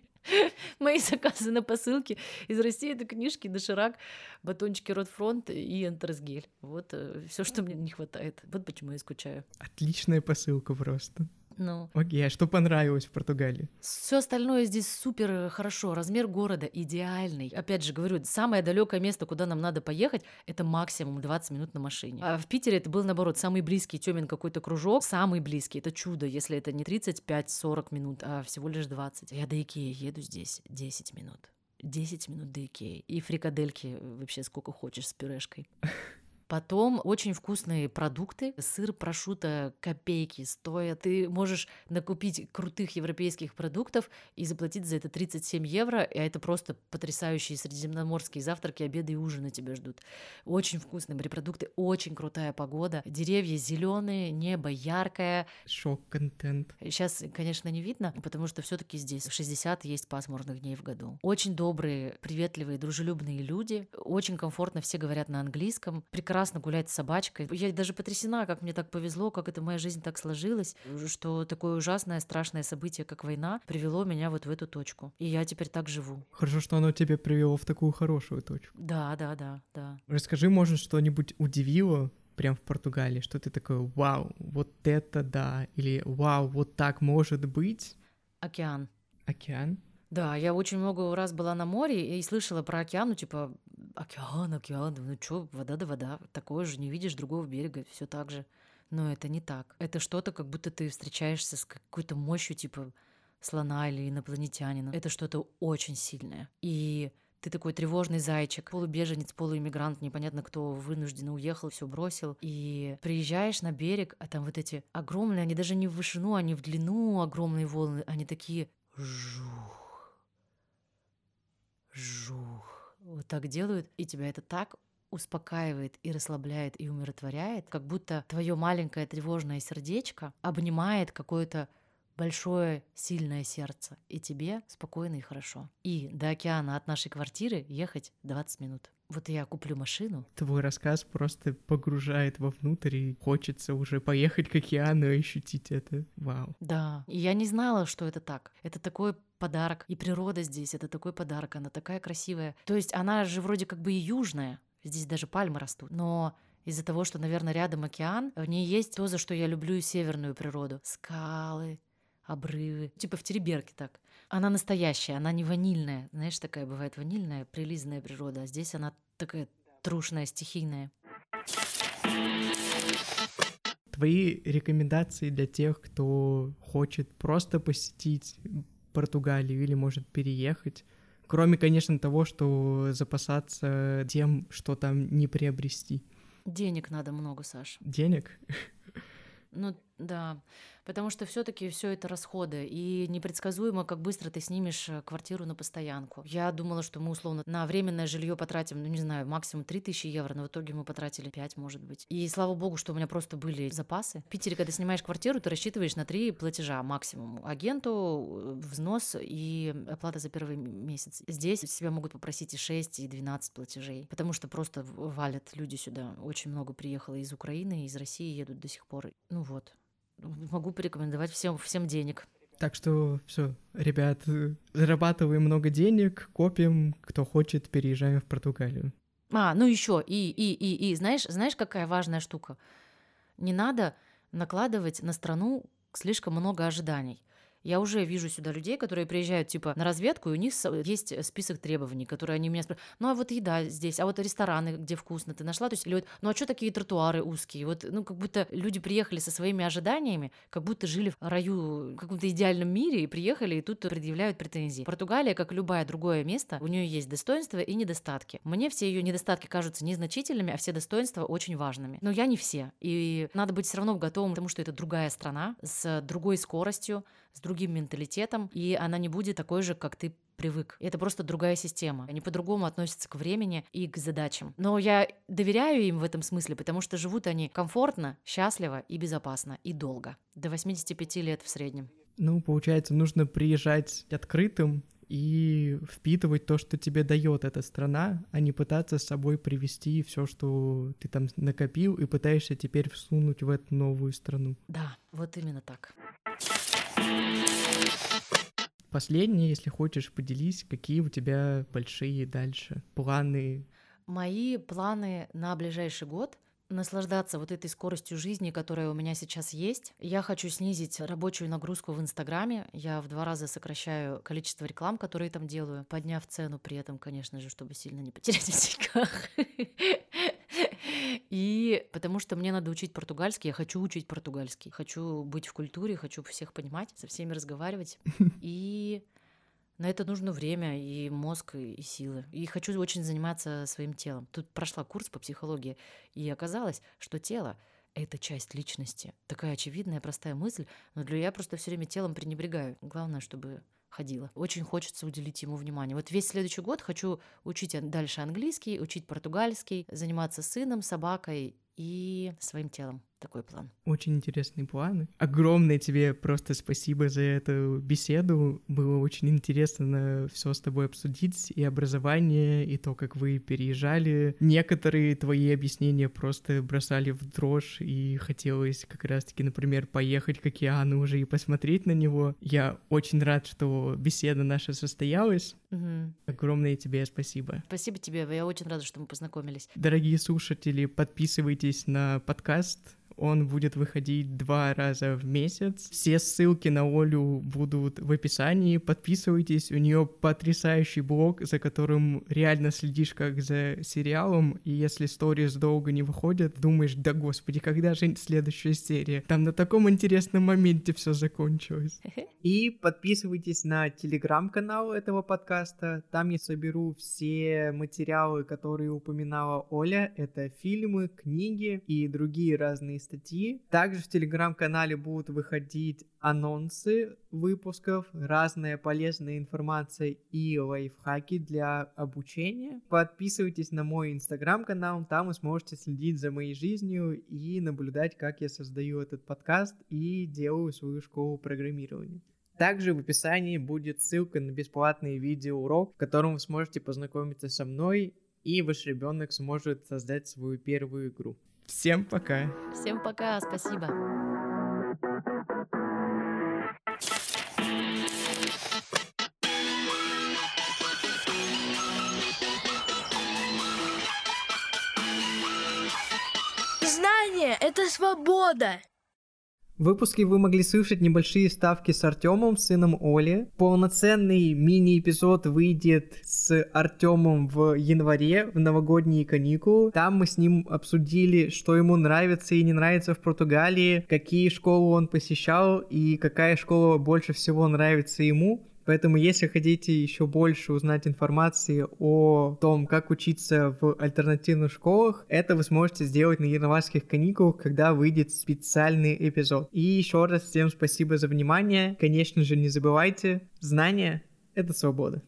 Мои заказы на посылке из России это книжки, доширак, батончики Ротфронт и Энтерсгель. Вот э, все, что мне не хватает. Вот почему я скучаю. Отличная посылка просто. Ну. Окей, а что понравилось в Португалии? Все остальное здесь супер хорошо. Размер города идеальный. Опять же, говорю, самое далекое место, куда нам надо поехать, это максимум 20 минут на машине. А в Питере это был, наоборот, самый близкий Тёмин какой-то кружок. Самый близкий. Это чудо, если это не 35-40 минут, а всего лишь 20. Я до Икеи еду здесь 10 минут. 10 минут до Икеи. И фрикадельки вообще сколько хочешь с пюрешкой. *laughs* Потом очень вкусные продукты. Сыр, прошута, копейки стоят. Ты можешь накупить крутых европейских продуктов и заплатить за это 37 евро, и это просто потрясающие средиземноморские завтраки, обеды и ужины тебя ждут. Очень вкусные морепродукты, очень крутая погода. Деревья зеленые, небо яркое. Шок-контент. Сейчас, конечно, не видно, потому что все таки здесь 60 есть пасмурных дней в году. Очень добрые, приветливые, дружелюбные люди. Очень комфортно, все говорят на английском. Прекрасно прекрасно гулять с собачкой. Я даже потрясена, как мне так повезло, как это моя жизнь так сложилась, что такое ужасное, страшное событие, как война, привело меня вот в эту точку. И я теперь так живу. Хорошо, что оно тебя привело в такую хорошую точку. Да, да, да, да. Расскажи, может, что-нибудь удивило прям в Португалии, что ты такой, вау, вот это да, или вау, вот так может быть? Океан. Океан? Да, я очень много раз была на море и слышала про океан, ну, типа, океан, океан, ну чё, вода да вода, такое же, не видишь другого берега, все так же. Но это не так. Это что-то, как будто ты встречаешься с какой-то мощью, типа, слона или инопланетянина. Это что-то очень сильное. И ты такой тревожный зайчик, полубеженец, полуиммигрант, непонятно кто вынужденно уехал, все бросил. И приезжаешь на берег, а там вот эти огромные, они даже не в вышину, они в длину огромные волны, они такие жух жух, вот так делают, и тебя это так успокаивает и расслабляет и умиротворяет, как будто твое маленькое тревожное сердечко обнимает какое-то большое сильное сердце, и тебе спокойно и хорошо. И до океана от нашей квартиры ехать 20 минут. Вот я куплю машину. Твой рассказ просто погружает вовнутрь, и хочется уже поехать к океану и ощутить это. Вау. Да, и я не знала, что это так. Это такой подарок. И природа здесь — это такой подарок, она такая красивая. То есть она же вроде как бы и южная, здесь даже пальмы растут, но из-за того, что, наверное, рядом океан, в ней есть то, за что я люблю и северную природу. Скалы, обрывы. Типа в Тереберке так. Она настоящая, она не ванильная. Знаешь, такая бывает ванильная, прилизанная природа, а здесь она такая трушная, стихийная. Твои рекомендации для тех, кто хочет просто посетить Португалию или может переехать. Кроме, конечно, того, что запасаться тем, что там не приобрести. Денег надо много, Саш. Денег? Ну да, потому что все-таки все это расходы, и непредсказуемо, как быстро ты снимешь э, квартиру на постоянку. Я думала, что мы условно на временное жилье потратим, ну не знаю, максимум 3000 евро, но в итоге мы потратили 5, может быть. И слава богу, что у меня просто были запасы. В Питере, когда снимаешь квартиру, ты рассчитываешь на три платежа максимум. Агенту, э, взнос и оплата за первый месяц. Здесь себя могут попросить и 6, и 12 платежей, потому что просто валят люди сюда. Очень много приехало из Украины, из России едут до сих пор. Ну вот, могу порекомендовать всем, всем денег. Так что все, ребят, зарабатываем много денег, копим, кто хочет, переезжаем в Португалию. А, ну еще, и, и, и, и, знаешь, знаешь, какая важная штука? Не надо накладывать на страну слишком много ожиданий. Я уже вижу сюда людей, которые приезжают типа на разведку, и у них есть список требований, которые они меня спрашивают. Ну а вот еда здесь, а вот рестораны, где вкусно, ты нашла? То есть, или ну а что такие тротуары узкие? Вот, ну как будто люди приехали со своими ожиданиями, как будто жили в раю, в каком-то идеальном мире, и приехали, и тут предъявляют претензии. Португалия, как любое другое место, у нее есть достоинства и недостатки. Мне все ее недостатки кажутся незначительными, а все достоинства очень важными. Но я не все. И надо быть все равно готовым, потому что это другая страна с другой скоростью, с другим менталитетом, и она не будет такой же, как ты привык. Это просто другая система. Они по-другому относятся к времени и к задачам. Но я доверяю им в этом смысле, потому что живут они комфортно, счастливо и безопасно, и долго. До 85 лет в среднем. Ну, получается, нужно приезжать открытым и впитывать то, что тебе дает эта страна, а не пытаться с собой привести все, что ты там накопил, и пытаешься теперь всунуть в эту новую страну. Да, вот именно так. Последнее, если хочешь, поделись, какие у тебя большие дальше планы? Мои планы на ближайший год — наслаждаться вот этой скоростью жизни, которая у меня сейчас есть. Я хочу снизить рабочую нагрузку в Инстаграме. Я в два раза сокращаю количество реклам, которые там делаю, подняв цену при этом, конечно же, чтобы сильно не потерять в деньгах. *laughs* И потому что мне надо учить португальский, я хочу учить португальский. Хочу быть в культуре, хочу всех понимать, со всеми разговаривать. *laughs* И на это нужно время и мозг, и силы. И хочу очень заниматься своим телом. Тут прошла курс по психологии, и оказалось, что тело — это часть личности. Такая очевидная, простая мысль, но для я просто все время телом пренебрегаю. Главное, чтобы ходила. Очень хочется уделить ему внимание. Вот весь следующий год хочу учить дальше английский, учить португальский, заниматься сыном, собакой и своим телом. Такой план. Очень интересные планы. Огромное тебе просто спасибо за эту беседу. Было очень интересно все с тобой обсудить, и образование, и то, как вы переезжали. Некоторые твои объяснения просто бросали в дрожь, и хотелось как раз-таки, например, поехать к океану уже и посмотреть на него. Я очень рад, что беседа наша состоялась. Угу. Огромное тебе спасибо. Спасибо тебе, я очень рада, что мы познакомились. Дорогие слушатели, подписывайтесь на подкаст он будет выходить два раза в месяц. Все ссылки на Олю будут в описании. Подписывайтесь, у нее потрясающий блог, за которым реально следишь как за сериалом. И если сторис долго не выходят, думаешь, да господи, когда же следующая серия? Там на таком интересном моменте все закончилось. И подписывайтесь на телеграм-канал этого подкаста. Там я соберу все материалы, которые упоминала Оля. Это фильмы, книги и другие разные статьи. Также в телеграм-канале будут выходить анонсы выпусков, разная полезная информация и лайфхаки для обучения. Подписывайтесь на мой инстаграм-канал, там вы сможете следить за моей жизнью и наблюдать, как я создаю этот подкаст и делаю свою школу программирования. Также в описании будет ссылка на бесплатный видеоурок, в котором вы сможете познакомиться со мной и ваш ребенок сможет создать свою первую игру. Всем пока. Всем пока, спасибо. Знание — это свобода. В выпуске вы могли слышать небольшие ставки с Артемом, сыном Оли. Полноценный мини-эпизод выйдет с Артемом в январе, в новогодние каникулы. Там мы с ним обсудили, что ему нравится и не нравится в Португалии, какие школы он посещал и какая школа больше всего нравится ему. Поэтому, если хотите еще больше узнать информации о том, как учиться в альтернативных школах, это вы сможете сделать на январских каникулах, когда выйдет специальный эпизод. И еще раз всем спасибо за внимание. Конечно же, не забывайте, знания — это свобода.